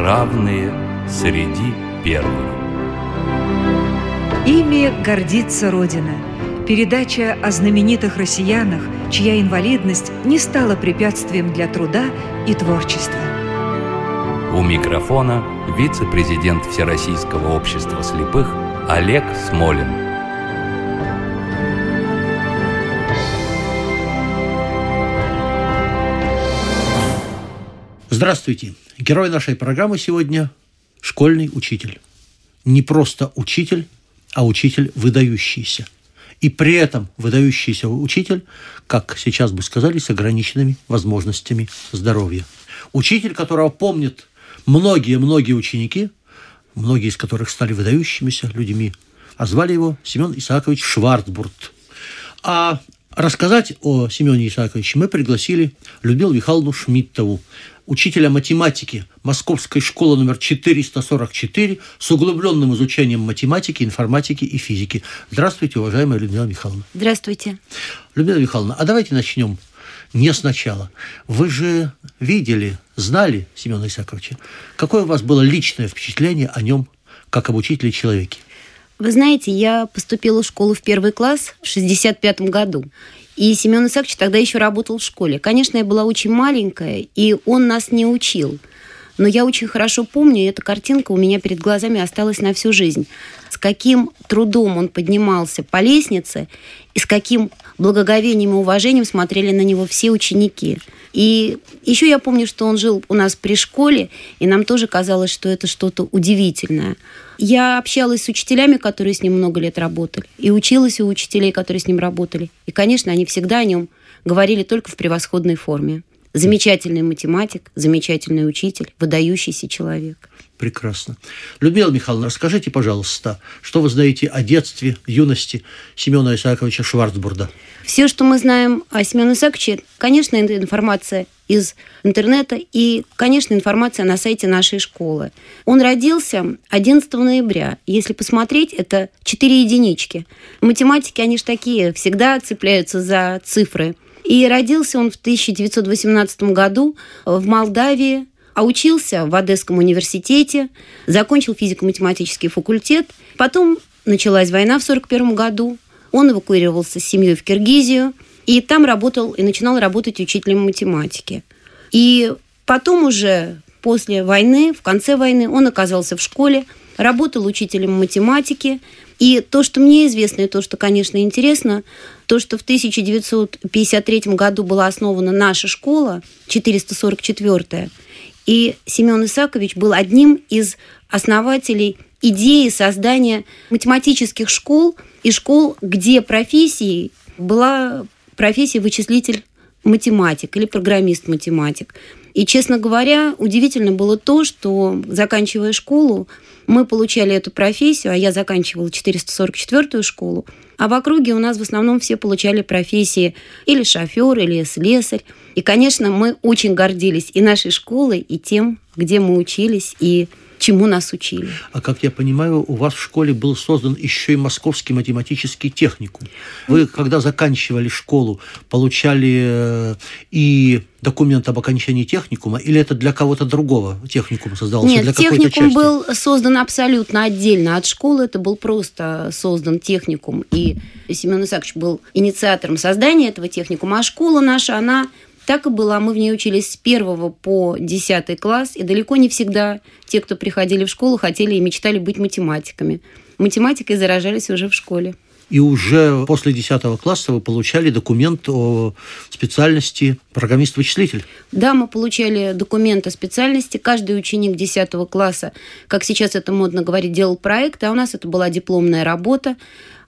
равные среди первых. Ими гордится Родина. Передача о знаменитых россиянах, чья инвалидность не стала препятствием для труда и творчества. У микрофона вице-президент Всероссийского общества слепых Олег Смолин. Здравствуйте. Герой нашей программы сегодня – школьный учитель. Не просто учитель, а учитель выдающийся. И при этом выдающийся учитель, как сейчас бы сказали, с ограниченными возможностями здоровья. Учитель, которого помнят многие-многие ученики, многие из которых стали выдающимися людьми, а звали его Семен Исаакович Шварцбурт. А рассказать о Семене Исааковиче мы пригласили Людмилу Михайловну Шмидтову, учителя математики Московской школы номер 444 с углубленным изучением математики, информатики и физики. Здравствуйте, уважаемая Людмила Михайловна. Здравствуйте. Людмила Михайловна, а давайте начнем не сначала. Вы же видели, знали Семена Исаковича. Какое у вас было личное впечатление о нем, как об учителе человеке? Вы знаете, я поступила в школу в первый класс в 65 году. И Семен Исаакович тогда еще работал в школе. Конечно, я была очень маленькая, и он нас не учил. Но я очень хорошо помню, и эта картинка у меня перед глазами осталась на всю жизнь. Каким трудом он поднимался по лестнице, и с каким благоговением и уважением смотрели на него все ученики. И еще я помню, что он жил у нас при школе, и нам тоже казалось, что это что-то удивительное. Я общалась с учителями, которые с ним много лет работали, и училась у учителей, которые с ним работали. И, конечно, они всегда о нем говорили только в превосходной форме. Замечательный математик, замечательный учитель, выдающийся человек. Прекрасно. Людмила Михайловна, расскажите, пожалуйста, что вы знаете о детстве, юности Семена Исааковича Шварцбурда? Все, что мы знаем о Семене Исааковиче, конечно, это информация из интернета и, конечно, информация на сайте нашей школы. Он родился 11 ноября. Если посмотреть, это 4 единички. Математики, они же такие, всегда цепляются за цифры. И родился он в 1918 году в Молдавии, а учился в Одесском университете, закончил физико-математический факультет. Потом началась война в 1941 году. Он эвакуировался с семьей в Киргизию, и там работал, и начинал работать учителем математики. И потом уже после войны, в конце войны, он оказался в школе, работал учителем математики. И то, что мне известно, и то, что, конечно, интересно, то, что в 1953 году была основана наша школа, 444-я, и Семен Исакович был одним из основателей идеи создания математических школ и школ, где профессией была профессия вычислитель математик или программист-математик. И, честно говоря, удивительно было то, что, заканчивая школу, мы получали эту профессию, а я заканчивала 444-ю школу, а в округе у нас в основном все получали профессии или шофер, или слесарь. И, конечно, мы очень гордились и нашей школой, и тем, где мы учились, и чему нас учили. А как я понимаю, у вас в школе был создан еще и Московский математический техникум. Вы, когда заканчивали школу, получали э, и документ об окончании техникума, или это для кого-то другого техникум создался? Нет, для техникум был создан абсолютно отдельно от школы. Это был просто создан техникум. И Семен Исаакович был инициатором создания этого техникума. А школа наша, она так и была. Мы в ней учились с первого по десятый класс, и далеко не всегда те, кто приходили в школу, хотели и мечтали быть математиками. Математикой заражались уже в школе. И уже после 10 класса вы получали документ о специальности программист-вычислитель. Да, мы получали документ о специальности. Каждый ученик 10 класса, как сейчас это модно говорить, делал проект, а у нас это была дипломная работа.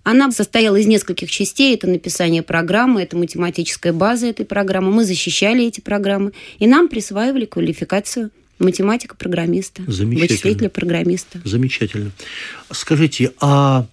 Она состояла из нескольких частей. Это написание программы, это математическая база этой программы. Мы защищали эти программы, и нам присваивали квалификацию математика-программиста, вычислителя-программиста. Замечательно. Скажите, а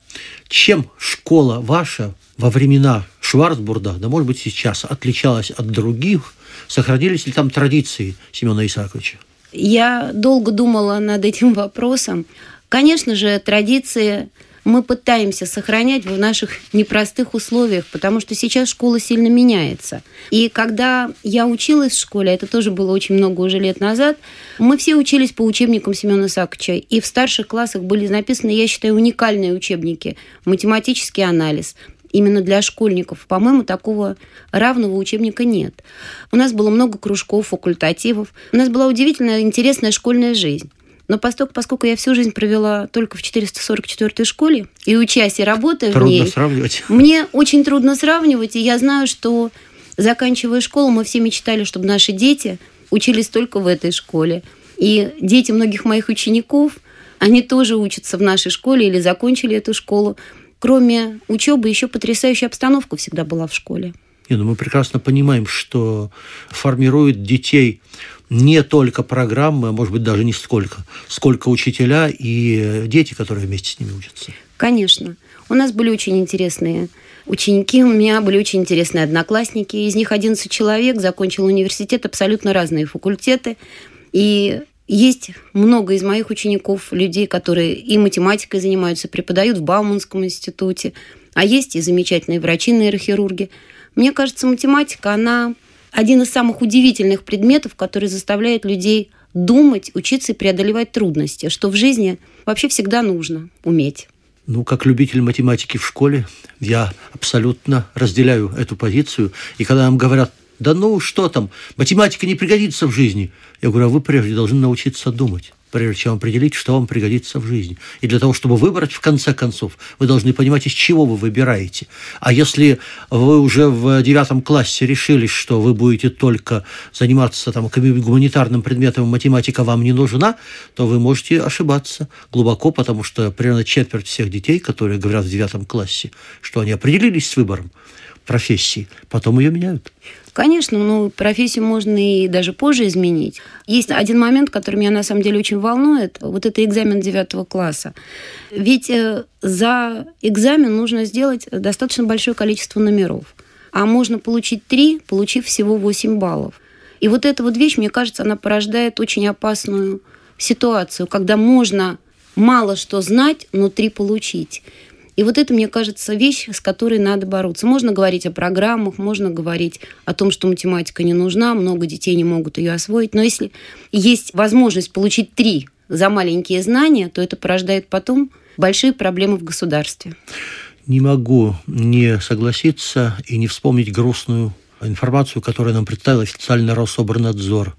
чем школа ваша во времена Шварцбурда, да может быть сейчас, отличалась от других? Сохранились ли там традиции Семена Исааковича? Я долго думала над этим вопросом. Конечно же, традиции мы пытаемся сохранять в наших непростых условиях, потому что сейчас школа сильно меняется. И когда я училась в школе, это тоже было очень много уже лет назад, мы все учились по учебникам Семена Сакча, и в старших классах были написаны, я считаю, уникальные учебники. Математический анализ, именно для школьников. По-моему, такого равного учебника нет. У нас было много кружков, факультативов. У нас была удивительная, интересная школьная жизнь. Но поскольку, поскольку я всю жизнь провела только в 444-й школе и учась и работая Трудно в ней, сравнивать. мне очень трудно сравнивать, и я знаю, что заканчивая школу, мы все мечтали, чтобы наши дети учились только в этой школе. И дети многих моих учеников, они тоже учатся в нашей школе или закончили эту школу. Кроме учебы, еще потрясающая обстановка всегда была в школе. Не, ну мы прекрасно понимаем, что формируют детей не только программы, а может быть даже не столько, сколько учителя и дети, которые вместе с ними учатся. Конечно. У нас были очень интересные ученики, у меня были очень интересные одноклассники. Из них 11 человек закончил университет, абсолютно разные факультеты. И есть много из моих учеников, людей, которые и математикой занимаются, преподают в Бауманском институте, а есть и замечательные врачи, нейрохирурги. Мне кажется, математика, она один из самых удивительных предметов, который заставляет людей думать, учиться и преодолевать трудности, что в жизни вообще всегда нужно уметь. Ну, как любитель математики в школе, я абсолютно разделяю эту позицию. И когда нам говорят, да ну что там, математика не пригодится в жизни, я говорю, а вы прежде должны научиться думать прежде чем определить, что вам пригодится в жизни. И для того, чтобы выбрать, в конце концов, вы должны понимать, из чего вы выбираете. А если вы уже в девятом классе решили, что вы будете только заниматься там, гуманитарным предметом, математика вам не нужна, то вы можете ошибаться глубоко, потому что примерно четверть всех детей, которые говорят в девятом классе, что они определились с выбором профессии, потом ее меняют. Конечно, ну, профессию можно и даже позже изменить. Есть один момент, который меня на самом деле очень волнует. Вот это экзамен девятого класса. Ведь э, за экзамен нужно сделать достаточно большое количество номеров. А можно получить три, получив всего 8 баллов. И вот эта вот вещь, мне кажется, она порождает очень опасную ситуацию, когда можно мало что знать, но три получить. И вот это, мне кажется, вещь, с которой надо бороться. Можно говорить о программах, можно говорить о том, что математика не нужна, много детей не могут ее освоить. Но если есть возможность получить три за маленькие знания, то это порождает потом большие проблемы в государстве. Не могу не согласиться и не вспомнить грустную информацию, которую нам представил официальный Рособрнадзор.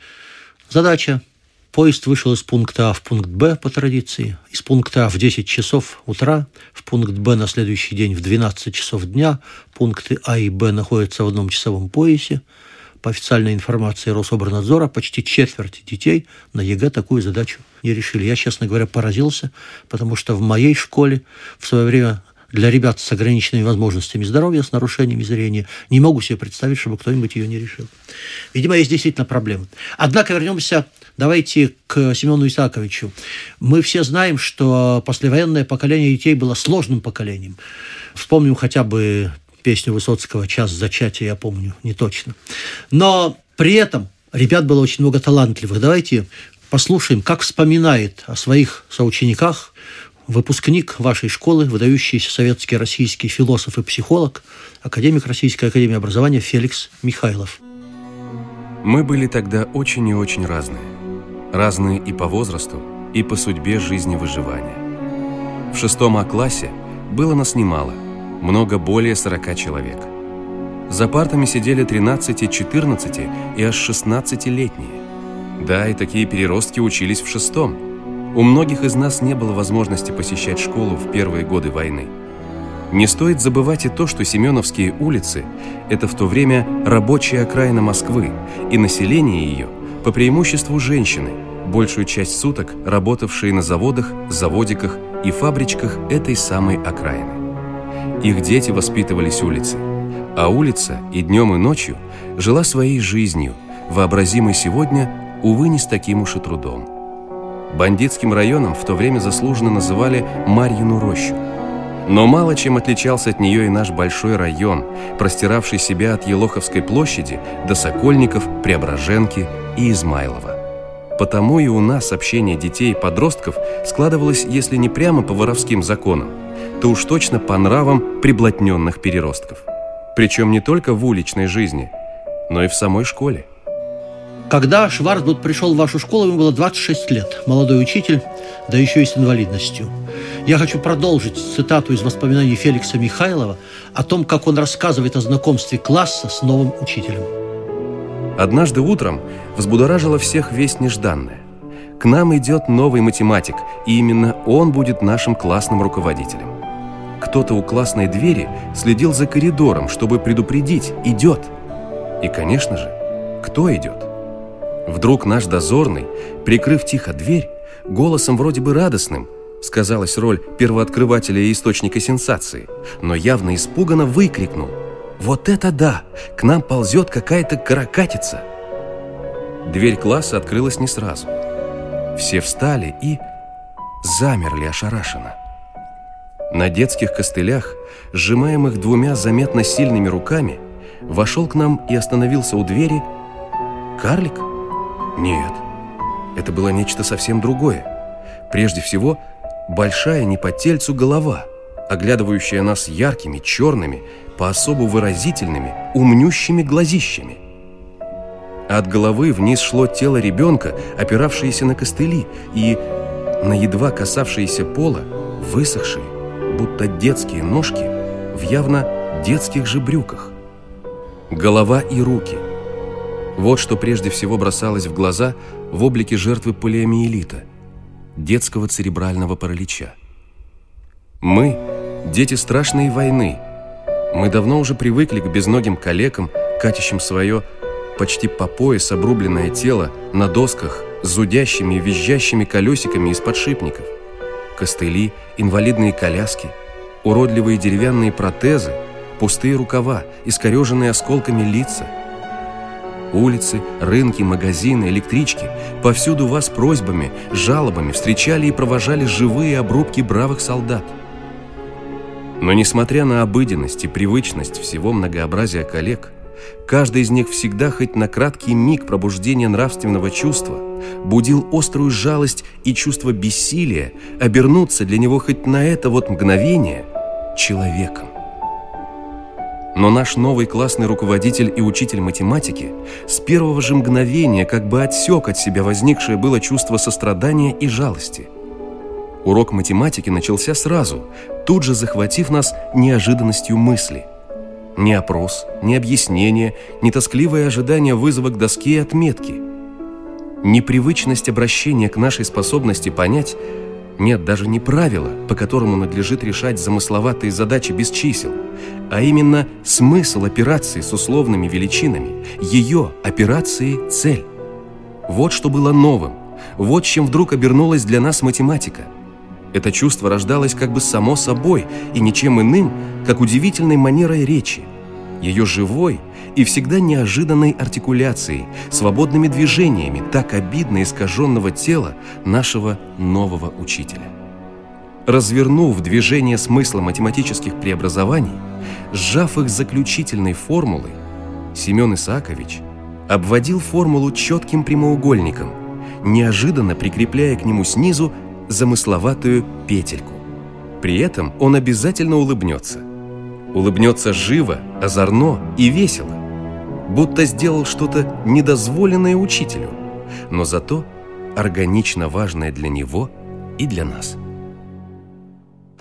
Задача Поезд вышел из пункта А в пункт Б по традиции, из пункта А в 10 часов утра, в пункт Б на следующий день в 12 часов дня. Пункты А и Б находятся в одном часовом поясе. По официальной информации Рособрнадзора, почти четверть детей на ЕГЭ такую задачу не решили. Я, честно говоря, поразился, потому что в моей школе в свое время для ребят с ограниченными возможностями здоровья, с нарушениями зрения, не могу себе представить, чтобы кто-нибудь ее не решил. Видимо, есть действительно проблемы. Однако вернемся, давайте к Семену Исааковичу. Мы все знаем, что послевоенное поколение детей было сложным поколением. Вспомним хотя бы песню Высоцкого «Час зачатия», я помню, не точно. Но при этом ребят было очень много талантливых. Давайте послушаем, как вспоминает о своих соучениках выпускник вашей школы, выдающийся советский российский философ и психолог, академик Российской академии образования Феликс Михайлов. Мы были тогда очень и очень разные. Разные и по возрасту, и по судьбе жизни выживания. В шестом А-классе было нас немало, много более 40 человек. За партами сидели 13, 14 и аж 16-летние. Да, и такие переростки учились в шестом – у многих из нас не было возможности посещать школу в первые годы войны. Не стоит забывать и то, что Семеновские улицы – это в то время рабочая окраина Москвы, и население ее по преимуществу женщины, большую часть суток работавшие на заводах, заводиках и фабричках этой самой окраины. Их дети воспитывались улицы, а улица и днем, и ночью жила своей жизнью, вообразимой сегодня, увы, не с таким уж и трудом. Бандитским районом в то время заслуженно называли Марьину рощу. Но мало чем отличался от нее и наш большой район, простиравший себя от Елоховской площади до Сокольников, Преображенки и Измайлова. Потому и у нас общение детей и подростков складывалось, если не прямо по воровским законам, то уж точно по нравам приблотненных переростков. Причем не только в уличной жизни, но и в самой школе. Когда Шварцбург пришел в вашу школу, ему было 26 лет. Молодой учитель, да еще и с инвалидностью. Я хочу продолжить цитату из воспоминаний Феликса Михайлова о том, как он рассказывает о знакомстве класса с новым учителем. Однажды утром взбудоражило всех весть нежданное. К нам идет новый математик, и именно он будет нашим классным руководителем. Кто-то у классной двери следил за коридором, чтобы предупредить «идет». И, конечно же, кто идет? Вдруг наш дозорный, прикрыв тихо дверь, голосом вроде бы радостным, сказалась роль первооткрывателя и источника сенсации, но явно испуганно выкрикнул «Вот это да! К нам ползет какая-то каракатица!» Дверь класса открылась не сразу. Все встали и замерли ошарашенно. На детских костылях, сжимаемых двумя заметно сильными руками, вошел к нам и остановился у двери карлик – нет, это было нечто совсем другое. Прежде всего, большая не по тельцу голова, оглядывающая нас яркими, черными, по-особо выразительными, умнющими глазищами. От головы вниз шло тело ребенка, опиравшееся на костыли, и на едва касавшиеся пола высохшие, будто детские ножки в явно детских же брюках. Голова и руки – вот что прежде всего бросалось в глаза в облике жертвы полиомиелита, детского церебрального паралича. Мы – дети страшной войны. Мы давно уже привыкли к безногим калекам, катящим свое почти по пояс обрубленное тело на досках с зудящими и визжащими колесиками из подшипников. Костыли, инвалидные коляски, уродливые деревянные протезы, пустые рукава, искореженные осколками лица – Улицы, рынки, магазины, электрички повсюду вас просьбами, жалобами встречали и провожали живые обрубки бравых солдат. Но несмотря на обыденность и привычность всего многообразия коллег, каждый из них всегда хоть на краткий миг пробуждения нравственного чувства будил острую жалость и чувство бессилия обернуться для него хоть на это вот мгновение человеком. Но наш новый классный руководитель и учитель математики с первого же мгновения как бы отсек от себя возникшее было чувство сострадания и жалости. Урок математики начался сразу, тут же захватив нас неожиданностью мысли. Ни опрос, ни объяснение, ни тоскливое ожидание вызова к доске и отметки. Непривычность обращения к нашей способности понять – нет даже не правила, по которому надлежит решать замысловатые задачи без чисел, а именно смысл операции с условными величинами, ее операции – цель. Вот что было новым, вот чем вдруг обернулась для нас математика. Это чувство рождалось как бы само собой и ничем иным, как удивительной манерой речи, ее живой и всегда неожиданной артикуляцией, свободными движениями так обидно искаженного тела нашего нового учителя. Развернув движение смысла математических преобразований, сжав их заключительной формулой, Семен Исаакович обводил формулу четким прямоугольником, неожиданно прикрепляя к нему снизу замысловатую петельку. При этом он обязательно улыбнется. Улыбнется живо, озорно и весело, будто сделал что-то недозволенное учителю, но зато органично важное для него и для нас.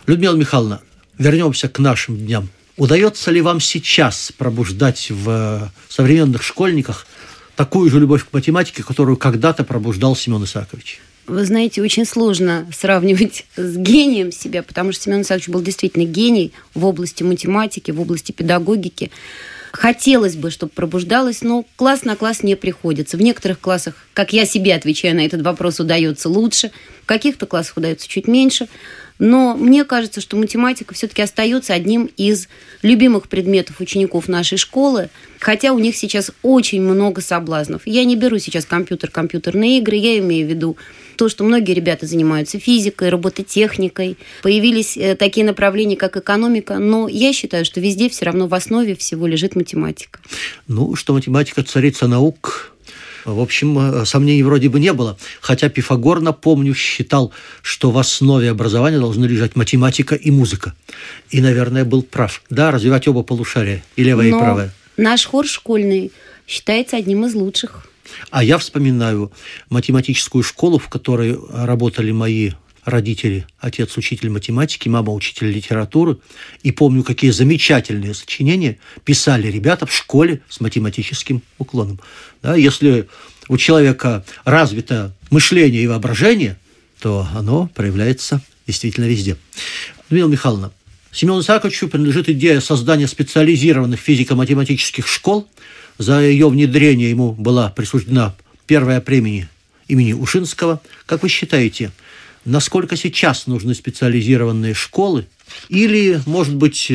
Людмила Михайловна, вернемся к нашим дням. Удается ли вам сейчас пробуждать в э, современных школьниках такую же любовь к математике, которую когда-то пробуждал Семен Исаакович? Вы знаете, очень сложно сравнивать с гением себя, потому что Семен Исаакович был действительно гений в области математики, в области педагогики. Хотелось бы, чтобы пробуждалось, но класс на класс не приходится. В некоторых классах, как я себе отвечаю на этот вопрос, удается лучше, в каких-то классах удается чуть меньше. Но мне кажется, что математика все-таки остается одним из любимых предметов учеников нашей школы, хотя у них сейчас очень много соблазнов. Я не беру сейчас компьютер, компьютерные игры, я имею в виду то, что многие ребята занимаются физикой, робототехникой. Появились э, такие направления, как экономика, но я считаю, что везде все равно в основе всего лежит математика. Ну, что математика царица наук, В общем, э, сомнений вроде бы не было. Хотя Пифагор, напомню, считал, что в основе образования должны лежать математика и музыка. И, наверное, был прав. Да, развивать оба полушария, и левое, Но и правое. Наш хор школьный считается одним из лучших. А я вспоминаю математическую школу, в которой работали мои родители, отец учитель математики, мама учитель литературы, и помню, какие замечательные сочинения писали ребята в школе с математическим уклоном. Да, если у человека развито мышление и воображение, то оно проявляется действительно везде. Людмила Михайловна, Семену Исааковичу принадлежит идея создания специализированных физико-математических школ. За ее внедрение ему была присуждена первая премия имени Ушинского. Как вы считаете, насколько сейчас нужны специализированные школы? Или, может быть,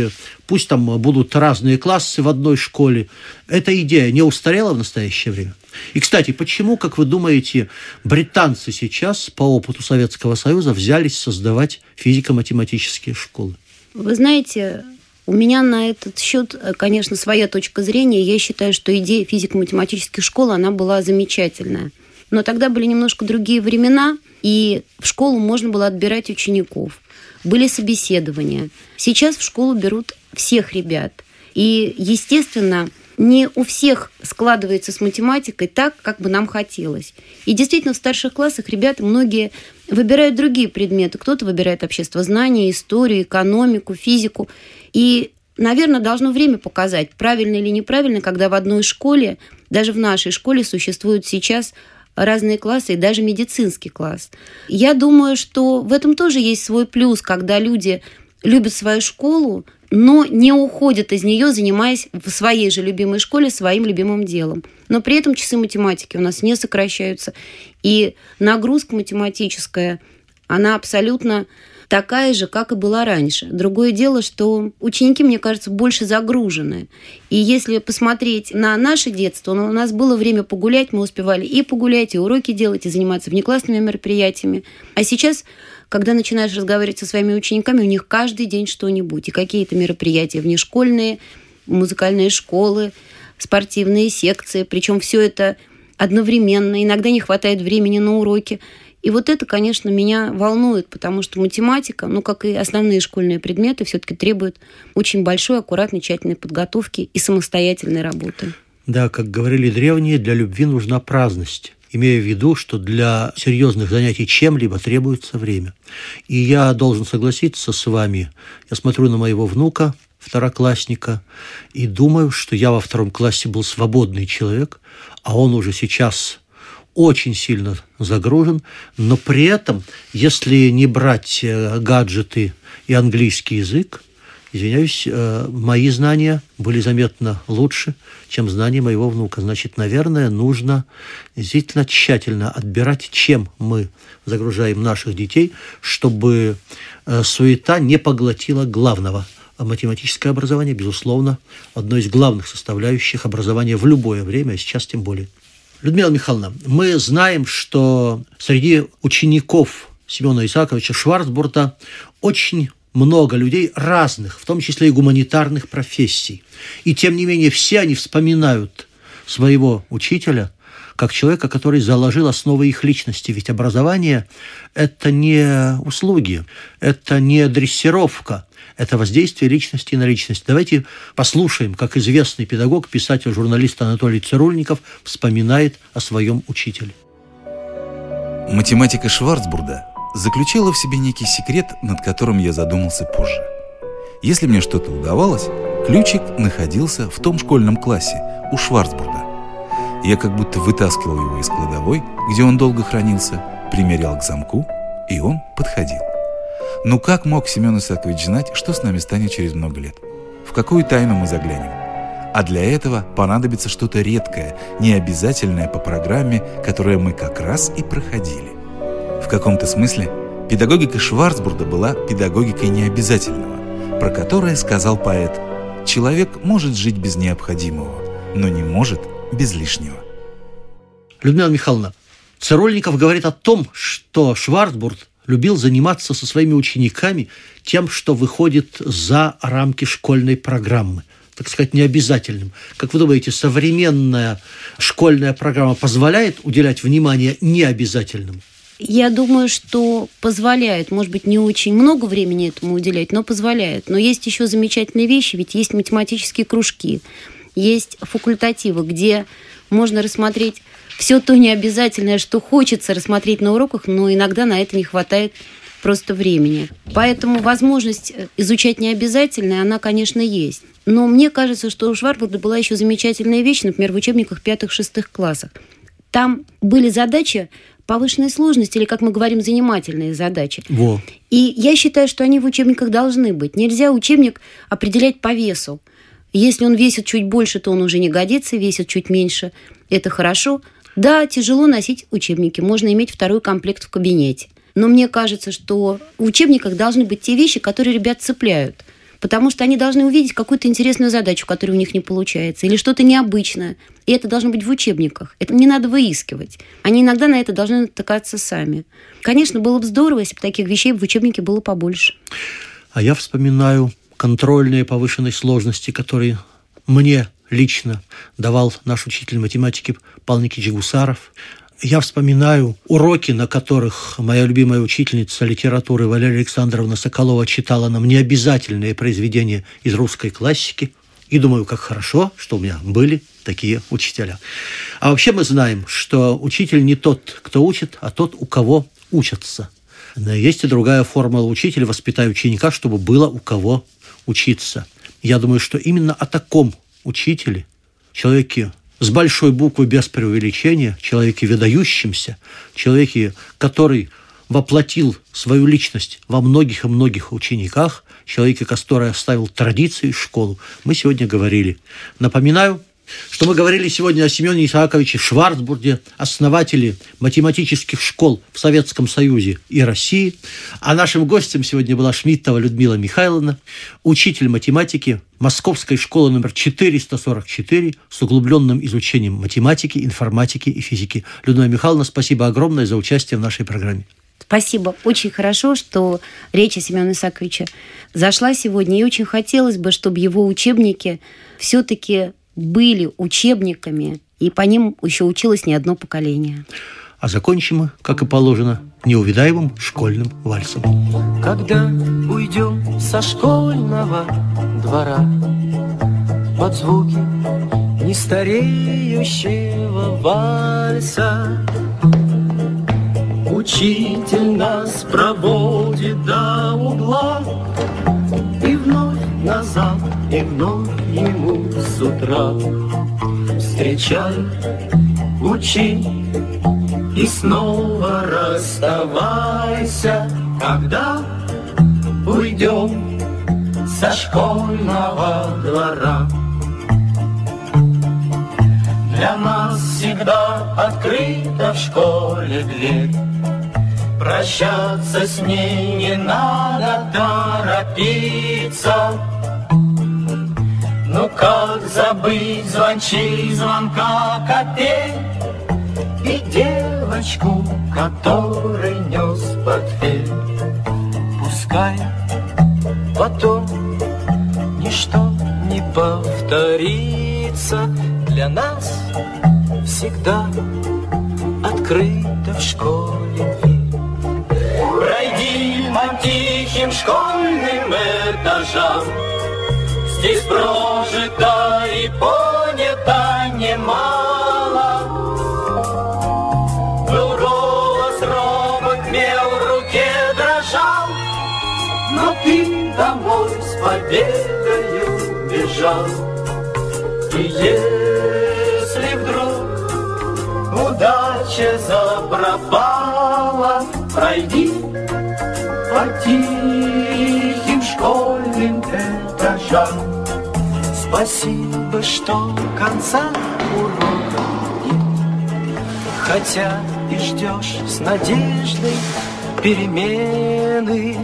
пусть там будут разные классы в одной школе. Эта идея не устарела в настоящее время? И, кстати, почему, как вы думаете, британцы сейчас по опыту Советского Союза взялись создавать физико-математические школы? Вы знаете, у меня на этот счет, конечно, своя точка зрения. Я считаю, что идея физико-математических школ, она была замечательная. Но тогда были немножко другие времена, и в школу можно было отбирать учеников. Были собеседования. Сейчас в школу берут всех ребят. И, естественно, не у всех складывается с математикой так, как бы нам хотелось. И действительно, в старших классах ребята многие выбирают другие предметы. Кто-то выбирает обществознание, историю, экономику, физику. И, наверное, должно время показать, правильно или неправильно, когда в одной школе, даже в нашей школе существуют сейчас разные классы и даже медицинский класс. Я думаю, что в этом тоже есть свой плюс, когда люди любят свою школу, но не уходят из нее, занимаясь в своей же любимой школе своим любимым делом. Но при этом часы математики у нас не сокращаются. И нагрузка математическая, она абсолютно такая же, как и была раньше. Другое дело, что ученики, мне кажется, больше загружены. И если посмотреть на наше детство, у нас было время погулять, мы успевали и погулять, и уроки делать, и заниматься внеклассными мероприятиями. А сейчас когда начинаешь разговаривать со своими учениками, у них каждый день что-нибудь. И какие-то мероприятия внешкольные, музыкальные школы, спортивные секции. Причем все это одновременно. Иногда не хватает времени на уроки. И вот это, конечно, меня волнует, потому что математика, ну, как и основные школьные предметы, все-таки требует очень большой, аккуратной, тщательной подготовки и самостоятельной работы. Да, как говорили древние, для любви нужна праздность имея в виду, что для серьезных занятий чем-либо требуется время. И я должен согласиться с вами. Я смотрю на моего внука, второклассника, и думаю, что я во втором классе был свободный человек, а он уже сейчас очень сильно загружен, но при этом, если не брать э, гаджеты и английский язык, извиняюсь, э, мои знания были заметно лучше, чем знания моего внука. Значит, наверное, нужно действительно тщательно отбирать, чем мы загружаем наших детей, чтобы э, суета не поглотила главного. Математическое образование, безусловно, одно из главных составляющих образования в любое время, а сейчас тем более. Людмила Михайловна, мы знаем, что среди учеников Семена Исааковича Шварцбурта очень много людей разных, в том числе и гуманитарных профессий. И тем не менее все они вспоминают своего учителя как человека, который заложил основы их личности. Ведь образование – это не услуги, это не дрессировка, это воздействие личности на личность. Давайте послушаем, как известный педагог, писатель, журналист Анатолий Цирульников вспоминает о своем учителе. Математика Шварцбурда заключала в себе некий секрет, над которым я задумался позже. Если мне что-то удавалось, ключик находился в том школьном классе, у Шварцбурда. Я как будто вытаскивал его из кладовой, где он долго хранился, примерял к замку, и он подходил. Ну как мог Семен Исакович знать, что с нами станет через много лет? В какую тайну мы заглянем? А для этого понадобится что-то редкое, необязательное по программе, которое мы как раз и проходили. В каком-то смысле педагогика Шварцбурда была педагогикой необязательного, про которое сказал поэт «Человек может жить без необходимого, но не может без лишнего». Людмила Михайловна, Цирольников говорит о том, что Шварцбурд любил заниматься со своими учениками тем, что выходит за рамки школьной программы. так сказать, необязательным. Как вы думаете, современная школьная программа позволяет уделять внимание необязательным? Я думаю, что позволяет, может быть, не очень много времени этому уделять, но позволяет. Но есть еще замечательные вещи, ведь есть математические кружки, есть факультативы, где можно рассмотреть все то необязательное, что хочется рассмотреть на уроках, но иногда на это не хватает просто времени. Поэтому возможность э, изучать необязательное, она, конечно, есть. Но мне кажется, что у Шварбурда была еще замечательная вещь, например, в учебниках пятых-шестых классах. Там были задачи повышенной сложности, или, как мы говорим, занимательные задачи. Во. И я считаю, что они в учебниках должны быть. Нельзя учебник определять по весу. Если он весит чуть больше, то он уже не годится, весит чуть меньше. Это хорошо. Да, тяжело носить учебники. Можно иметь второй комплект в кабинете. Но мне кажется, что в учебниках должны быть те вещи, которые ребят цепляют. Потому что они должны увидеть какую-то интересную задачу, которая у них не получается, или что-то необычное. И это должно быть в учебниках. Это не надо выискивать. Они иногда на это должны натыкаться сами. Конечно, было бы здорово, если бы таких вещей в учебнике было побольше. А я вспоминаю контрольные повышенной сложности, которые мне лично давал наш учитель математики Павел Никитич Гусаров. Я вспоминаю уроки, на которых моя любимая учительница литературы Валерия Александровна Соколова читала нам необязательные произведения из русской классики. И думаю, как хорошо, что у меня были такие учителя. А вообще мы знаем, что учитель не тот, кто учит, а тот, у кого учатся. Есть и другая формула. Учитель воспитает ученика, чтобы было у кого учиться. Я думаю, что именно о таком учителе, человеке с большой буквы без преувеличения, человеке выдающемся, человеке, который воплотил свою личность во многих и многих учениках, человеке, который оставил традиции школу, мы сегодня говорили. Напоминаю, что мы говорили сегодня о Семене Исааковиче Шварцбурге, основателе математических школ в Советском Союзе и России. А нашим гостем сегодня была Шмидтова Людмила Михайловна, учитель математики Московской школы номер 444 с углубленным изучением математики, информатики и физики. Людмила Михайловна, спасибо огромное за участие в нашей программе. Спасибо. Очень хорошо, что речь о Семене Исааковиче зашла сегодня. И очень хотелось бы, чтобы его учебники все-таки были учебниками, и по ним еще училось не одно поколение. А закончим мы, как и положено, неувидаемым школьным вальсом. Когда уйдем со школьного двора под звуки нестареющего вальса, Учитель нас проводит до угла И вновь назад, и вновь ему с утра. Встречай, учи и снова расставайся Когда уйдем со школьного двора. Для нас всегда открыта в школе дверь. Прощаться с ней не надо торопиться. Ну как забыть звончи звонка копей И девочку, который нес портфель Пускай потом ничто не повторится Для нас всегда открыта в школе дверь по тихим школьным этажам. Здесь прожито и понято немало. Был голос робот, мел в руке дрожал, Но ты домой с победою бежал. И если вдруг удача запропала, пройди по тихим школьным этажам. Спасибо, что конца урока нет, Хотя и ждешь с надеждой перемены.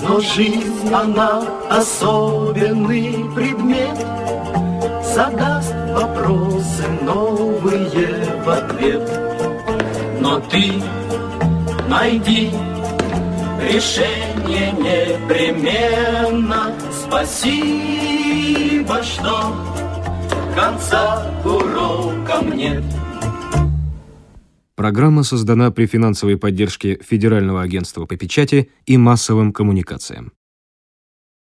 Но жизнь, она особенный предмет, Задаст вопросы новые в ответ. Но ты найди решение непременно спасибо, что конца урокам нет. Программа создана при финансовой поддержке Федерального агентства по печати и массовым коммуникациям.